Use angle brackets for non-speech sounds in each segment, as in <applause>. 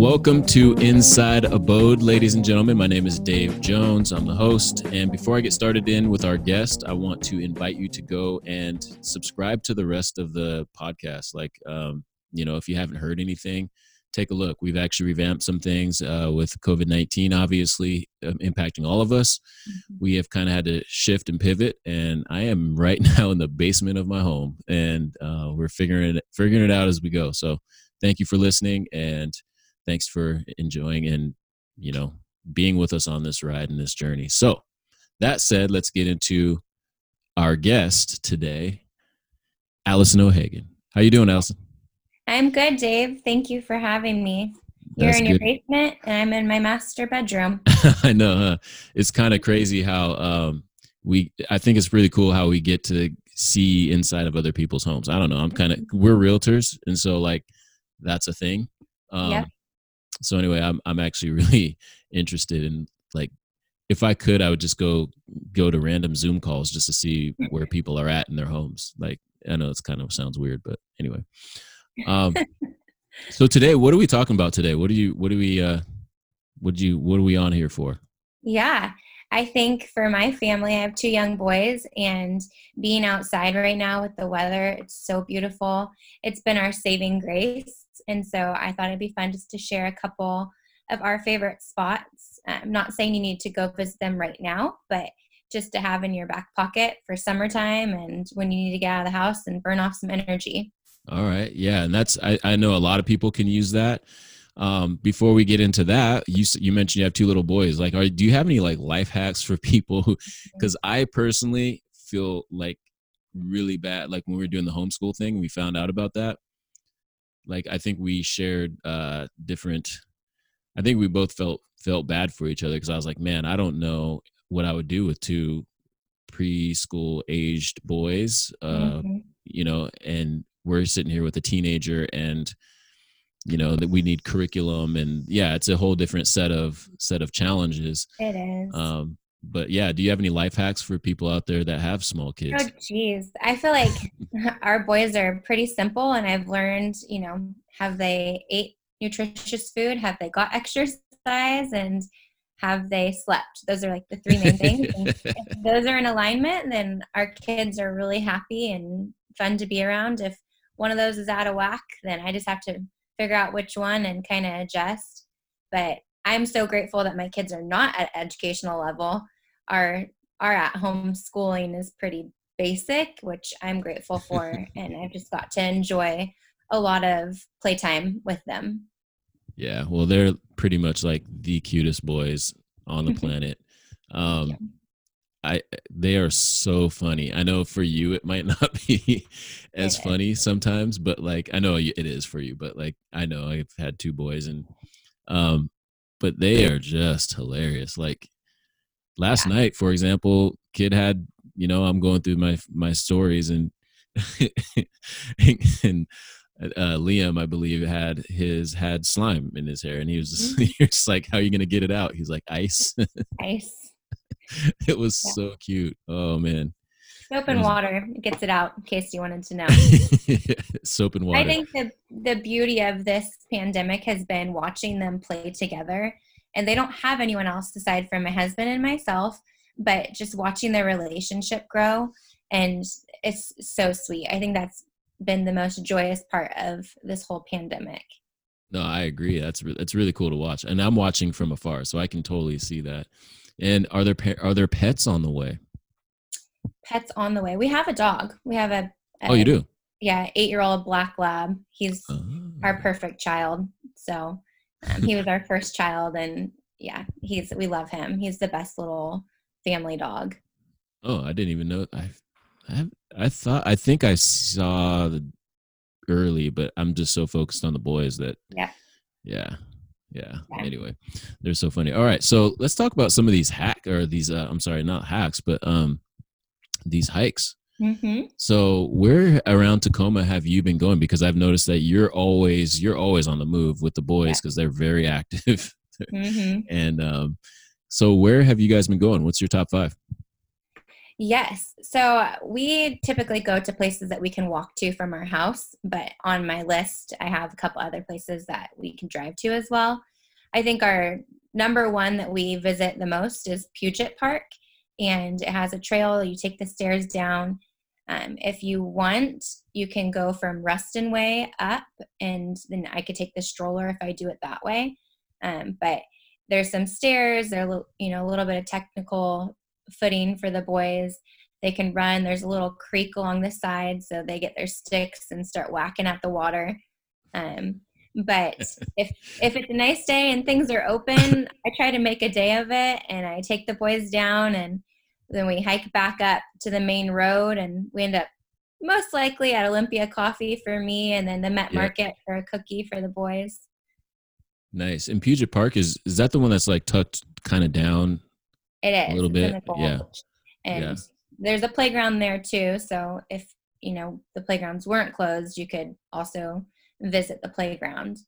Welcome to Inside Abode, ladies and gentlemen. My name is Dave Jones. I'm the host. And before I get started in with our guest, I want to invite you to go and subscribe to the rest of the podcast. Like, um, you know, if you haven't heard anything, take a look. We've actually revamped some things uh, with COVID 19, obviously um, impacting all of us. Mm-hmm. We have kind of had to shift and pivot. And I am <laughs> right now in the basement of my home, and uh, we're figuring it, figuring it out as we go. So thank you for listening. And thanks for enjoying and, you know, being with us on this ride and this journey. So that said, let's get into our guest today, Allison O'Hagan. How you doing, Allison? I'm good, Dave. Thank you for having me. You're That's in your good. basement, and I'm in my master bedroom. <laughs> I know. Huh? It's kind of crazy how um, we. I think it's really cool how we get to see inside of other people's homes. I don't know. I'm kind of. We're realtors, and so like that's a thing. Um, yeah. So anyway, I'm I'm actually <laughs> really interested in like if I could, I would just go go to random Zoom calls just to see where people are at in their homes. Like I know it's kind of sounds weird, but anyway. Um, <laughs> so today, what are we talking about today? What do you, what do we, uh, what do you, what are we on here for? Yeah. I think for my family, I have two young boys, and being outside right now with the weather, it's so beautiful. It's been our saving grace. And so I thought it'd be fun just to share a couple of our favorite spots. I'm not saying you need to go visit them right now, but just to have in your back pocket for summertime and when you need to get out of the house and burn off some energy. All right. Yeah. And that's, I, I know a lot of people can use that. Um, before we get into that, you, you mentioned you have two little boys. Like, are, do you have any like life hacks for <laughs> people who, cause I personally feel like really bad. Like when we were doing the homeschool thing, we found out about that. Like, I think we shared, uh, different, I think we both felt, felt bad for each other. Cause I was like, man, I don't know what I would do with two preschool aged boys, uh, mm-hmm. you know, and we're sitting here with a teenager and you know that we need curriculum and yeah it's a whole different set of set of challenges it is um but yeah do you have any life hacks for people out there that have small oh, kids? oh geez. I feel like <laughs> our boys are pretty simple and i've learned you know have they ate nutritious food? Have they got exercise? And have they slept? Those are like the three main things. If <laughs> those are in alignment then our kids are really happy and fun to be around. If one of those is out of whack, then I just have to figure out which one and kind of adjust. But I'm so grateful that my kids are not at educational level. Our our at home schooling is pretty basic, which I'm grateful <laughs> for, and I've just got to enjoy a lot of playtime with them. Yeah, well, they're pretty much like the cutest boys on the <laughs> planet. Um, I they are so funny. I know for you it might <laughs> not be as funny sometimes, but like I know it is for you, but like I know I've had two boys and um but they are just hilarious. Like last yeah. night, for example, kid had, you know, I'm going through my my stories and <laughs> and uh, Liam, I believe, had his had slime in his hair, and he was just, <laughs> mm-hmm. just like, "How are you gonna get it out?" He's like, "Ice." <laughs> Ice. it was yeah. so cute. Oh man. Soap and water gets it out in case you wanted to know. <laughs> Soap and water. I think the the beauty of this pandemic has been watching them play together. And they don't have anyone else aside from my husband and myself, but just watching their relationship grow and it's so sweet. I think that's been the most joyous part of this whole pandemic. No, I agree. That's re- that's really cool to watch, and I'm watching from afar, so I can totally see that. And are there are there pets on the way? Pets on the way. We have a dog. We have a, a oh, you do. Yeah, eight year old black lab. He's oh. our perfect child. So um, he was our first child, and yeah, he's we love him. He's the best little family dog. Oh, I didn't even know. I, I, I thought I think I saw the early, but I'm just so focused on the boys that yeah, yeah. Yeah. yeah. Anyway, they're so funny. All right, so let's talk about some of these hack or these. Uh, I'm sorry, not hacks, but um, these hikes. Mm-hmm. So where around Tacoma have you been going? Because I've noticed that you're always you're always on the move with the boys because yeah. they're very active. <laughs> mm-hmm. And um, so where have you guys been going? What's your top five? Yes. So we typically go to places that we can walk to from our house, but on my list, I have a couple other places that we can drive to as well. I think our number one that we visit the most is Puget Park, and it has a trail. You take the stairs down. Um, if you want, you can go from Ruston Way up, and then I could take the stroller if I do it that way. Um, but there's some stairs. There, you know, a little bit of technical footing for the boys. They can run. There's a little creek along the side, so they get their sticks and start whacking at the water. Um, but <laughs> if if it's a nice day and things are open, I try to make a day of it, and I take the boys down, and then we hike back up to the main road, and we end up most likely at Olympia Coffee for me, and then the Met Market for a cookie for the boys. Nice. And Puget Park is is that the one that's like tucked kind of down? It is a little bit. Yeah. And yeah. there's a playground there too. So if you know the playgrounds weren't closed, you could also visit the playground.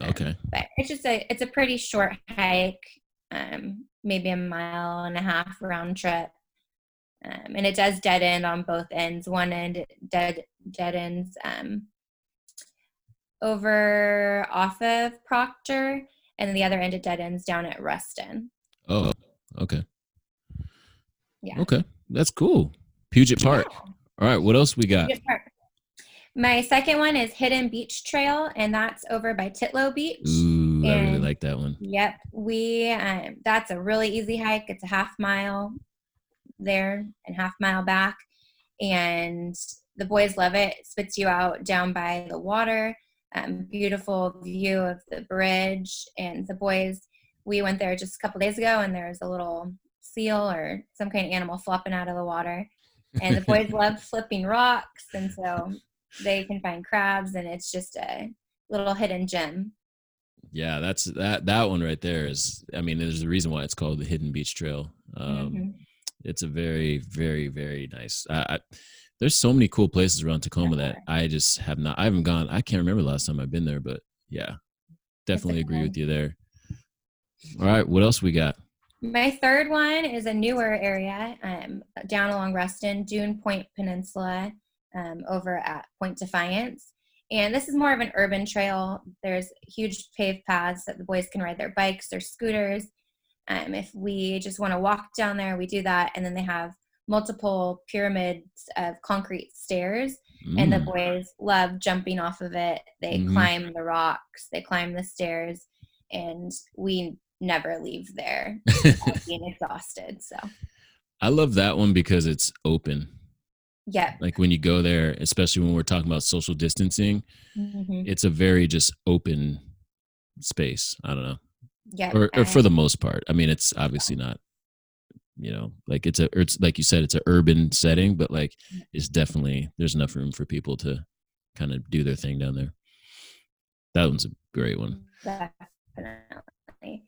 Okay. Um, but it's just a it's a pretty short hike, um, maybe a mile and a half round trip. Um, and it does dead end on both ends. One end dead dead ends um, over off of Proctor, and the other end it dead ends down at Ruston. Oh, okay. Yeah. Okay, that's cool. Puget Park. Yeah. All right, what else we got? My second one is Hidden Beach Trail, and that's over by Titlow Beach. Ooh, and, I really like that one. Yep, we um, that's a really easy hike. It's a half mile there and half mile back, and the boys love it. it spits you out down by the water. Um, beautiful view of the bridge, and the boys. We went there just a couple days ago, and there's a little seal or some kind of animal flopping out of the water. And the boys <laughs> love flipping rocks, and so they can find crabs, and it's just a little hidden gem. Yeah, that's that that one right there is. I mean, there's a reason why it's called the Hidden Beach Trail. Um, mm-hmm. It's a very, very, very nice. I, I, there's so many cool places around Tacoma that I just have not. I haven't gone. I can't remember the last time I've been there, but yeah, definitely agree with you there. All right, what else we got? My third one is a newer area um, down along Ruston, Dune Point Peninsula um, over at Point Defiance. And this is more of an urban trail. There's huge paved paths that the boys can ride their bikes, their scooters. Um, if we just want to walk down there, we do that. And then they have multiple pyramids of concrete stairs. Mm. And the mm. boys love jumping off of it. They mm climb the rocks, they climb the stairs. And we never leave there <laughs> being exhausted. So I love that one because it's open. Yeah. Like when you go there, especially when we're talking about social distancing, mm-hmm. it's a very just open space. I don't know. Yeah. Or, or for the most part. I mean, it's obviously not, you know, like it's a, it's like you said, it's an urban setting, but like mm. it's definitely, there's enough room for people to kind of do their thing down there. That one's a great one. Definitely.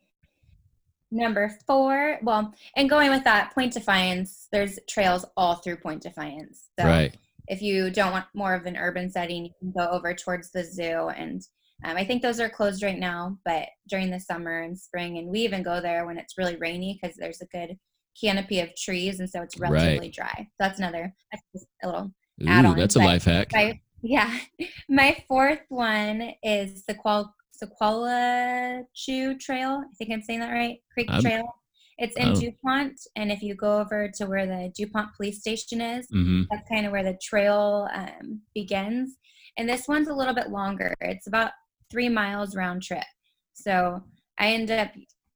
Number four, well, and going with that, Point Defiance, there's trails all through Point Defiance. So right. if you don't want more of an urban setting, you can go over towards the zoo. And um, I think those are closed right now, but during the summer and spring, and we even go there when it's really rainy because there's a good canopy of trees, and so it's relatively right. dry. That's another, that's a little Ooh, add-on. That's a life hack. My, yeah. <laughs> My fourth one is the qual Sequalitchew Trail. I think I'm saying that right. Creek I'm, Trail. It's in oh. DuPont, and if you go over to where the DuPont police station is, mm-hmm. that's kind of where the trail um, begins. And this one's a little bit longer. It's about three miles round trip. So I end up,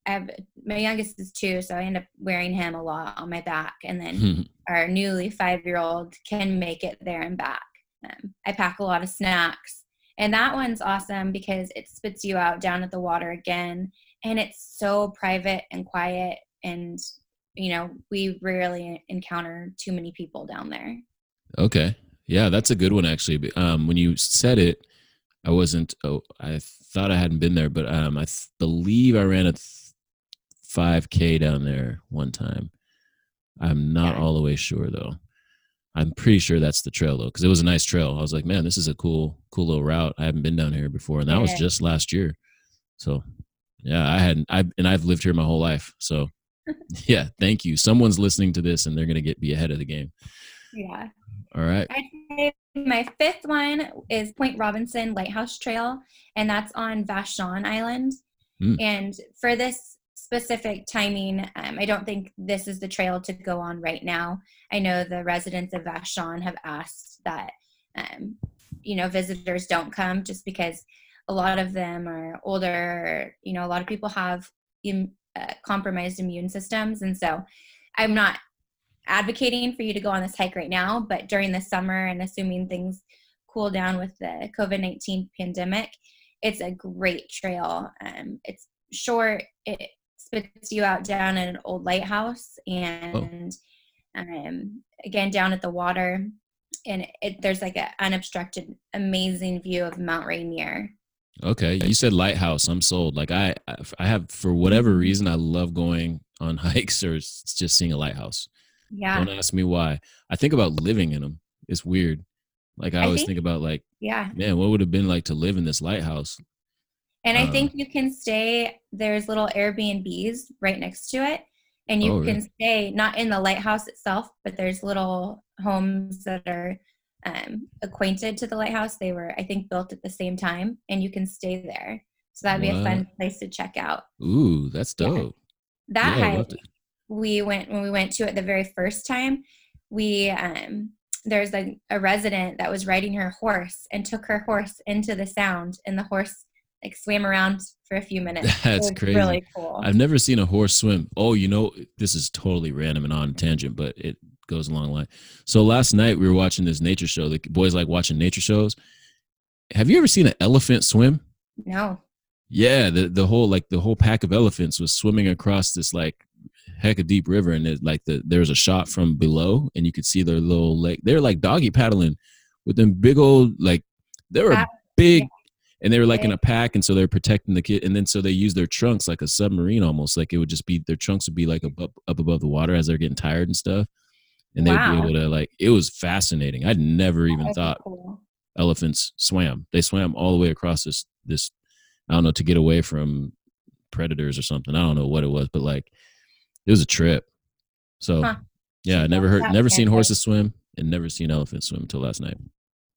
I have, my youngest is two, so I end up wearing him a lot on my back. And then <laughs> our newly five year old can make it there and back. Um, I pack a lot of snacks and that one's awesome because it spits you out down at the water again. And it's so private and quiet. And, you know, we rarely encounter too many people down there. Okay. Yeah, that's a good one, actually. Um, when you said it, I wasn't, oh, I thought I hadn't been there, but um, I th- believe I ran a th- 5K down there one time. I'm not yeah. all the way sure, though. I'm pretty sure that's the trail though, because it was a nice trail. I was like, man, this is a cool, cool little route. I haven't been down here before, and that was just last year. So, yeah, I hadn't. I and I've lived here my whole life. So, <laughs> <laughs> yeah, thank you. Someone's listening to this and they're gonna get be ahead of the game. Yeah. All right. my fifth one is Point Robinson Lighthouse Trail, and that's on Vashon Island. Mm. And for this specific timing, um, I don't think this is the trail to go on right now. I know the residents of Vashon have asked that, um, you know, visitors don't come just because a lot of them are older. You know, a lot of people have Im- uh, compromised immune systems, and so I'm not advocating for you to go on this hike right now, but during the summer and assuming things cool down with the COVID 19 pandemic, it's a great trail. Um, it's short, it spits you out down at an old lighthouse, and oh. um, again, down at the water. And it, there's like an unobstructed, amazing view of Mount Rainier. Okay, you said lighthouse. I'm sold. Like I, I have for whatever mm-hmm. reason, I love going on <laughs> hikes or just seeing a lighthouse. Yeah. Don't ask me why. I think about living in them. It's weird. Like I, I always think, think, about like, yeah, man, what would have been like to live in this lighthouse? And I uh, think you can stay. There's little Airbnbs right next to it, and you oh, can really? stay not in the lighthouse itself, but there's little homes that are um, acquainted to the lighthouse. They were, I think, built at the same time, and you can stay there. So that'd be a fun place to check out. Ooh, that's dope. Yeah. That yeah, hike we went when we went to it the very first time we um there's a, a resident that was riding her horse and took her horse into the sound and the horse like swam around for a few minutes. <laughs> That's crazy. Really cool. I've never seen a horse swim. Oh, you know, this is totally random and on tangent, but it goes along the line. So last night we were watching this nature show. The boys like watching nature shows. Have you ever seen an elephant swim? No. Yeah, the the whole like the whole pack of elephants was swimming across this like heck of deep river and it like the there was a shot from below and you could see their little leg they're like doggy paddling with them big old like they were big and they were like in a pack and so they're protecting the kid and then so they use their trunks like a submarine almost like it would just be their trunks would be like up, up above the water as they're getting tired and stuff and they wow. would be able to like it was fascinating i'd never even thought cool. elephants swam they swam all the way across this this i don't know to get away from predators or something i don't know what it was but like it was a trip. So huh. yeah, I never heard, never seen horses swim, and never seen elephants swim until last night.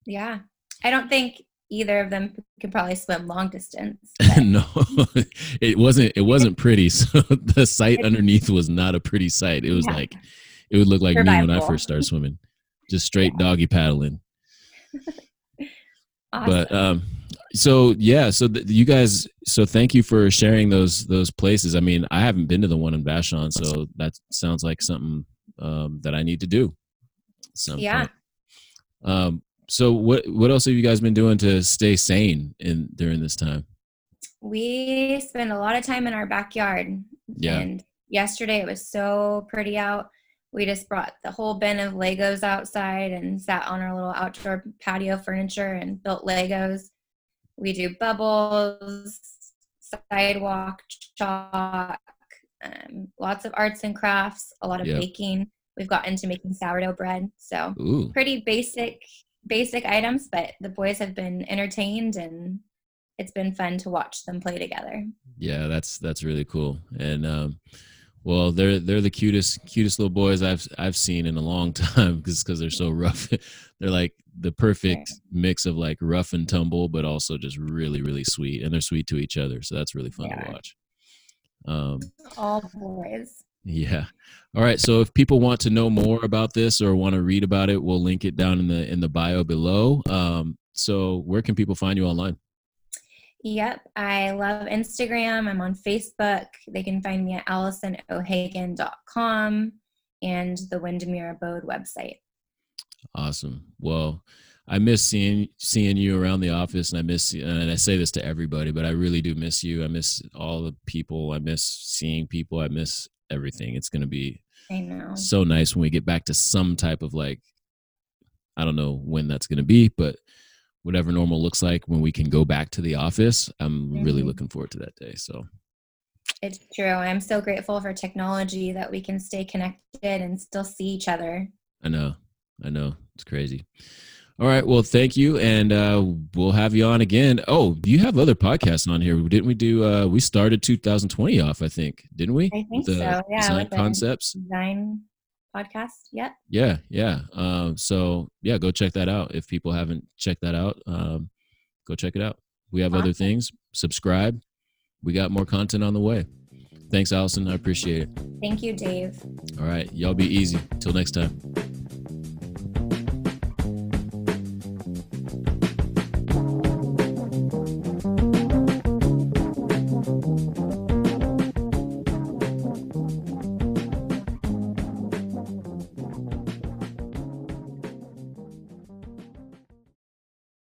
Yeah, I don't think either of them could probably swim long distance. <laughs> no, <laughs> it wasn't. It wasn't pretty. <laughs> So the sight underneath was not a pretty sight. It was yeah. like it would look like Survival. me when I first started swimming, just straight yeah. doggy paddling. awesome. But um, so yeah so th- you guys so thank you for sharing those those places i mean i haven't been to the one in vashon so that sounds like something um, that i need to do Some yeah um so what what else have you guys been doing to stay sane in during this time we spend a lot of time in our backyard yeah and yesterday it was so pretty out we just brought the whole bin of legos outside and sat on our little outdoor patio furniture and built legos we do bubbles, sidewalk chalk, um, lots of arts and crafts, a lot of yep. baking. We've got into making sourdough bread. So Ooh. pretty basic basic items, but the boys have been entertained and it's been fun to watch them play together. Yeah, that's that's really cool. And um well, they're they're the cutest cutest little boys I've I've seen in a long <laughs> time because because they're so rough. <laughs> they're like the perfect mix of like rough and tumble, but also just really really sweet, and they're sweet to each other. So that's really fun to watch. Um, All boys. Yeah. All right. So if people want to know more about this or want to read about it, we'll link it down in the in the bio below. Um, so where can people find you online? Yep, I love Instagram. I'm on Facebook. They can find me at AllisonO'Hagan.com and the Windermere Abode website. Awesome. Well, I miss seeing seeing you around the office, and I miss and I say this to everybody, but I really do miss you. I miss all the people. I miss seeing people. I miss everything. It's going to be I know. so nice when we get back to some type of like I don't know when that's going to be, but whatever normal looks like when we can go back to the office. I'm mm-hmm. really looking forward to that day. So it's true. I'm so grateful for technology that we can stay connected and still see each other. I know. I know. It's crazy. All right. Well, thank you, and uh, we'll have you on again. Oh, you have other podcasts on here, didn't we? Do uh, we started 2020 off? I think, didn't we? I think the so. Yeah. Design concepts. Design podcast. Yep. Yeah, yeah. Um, so yeah, go check that out. If people haven't checked that out, um, go check it out. We have other things. Subscribe. We got more content on the way. Thanks, Allison. I appreciate it. Thank you, Dave. All right. Y'all be easy. Till next time.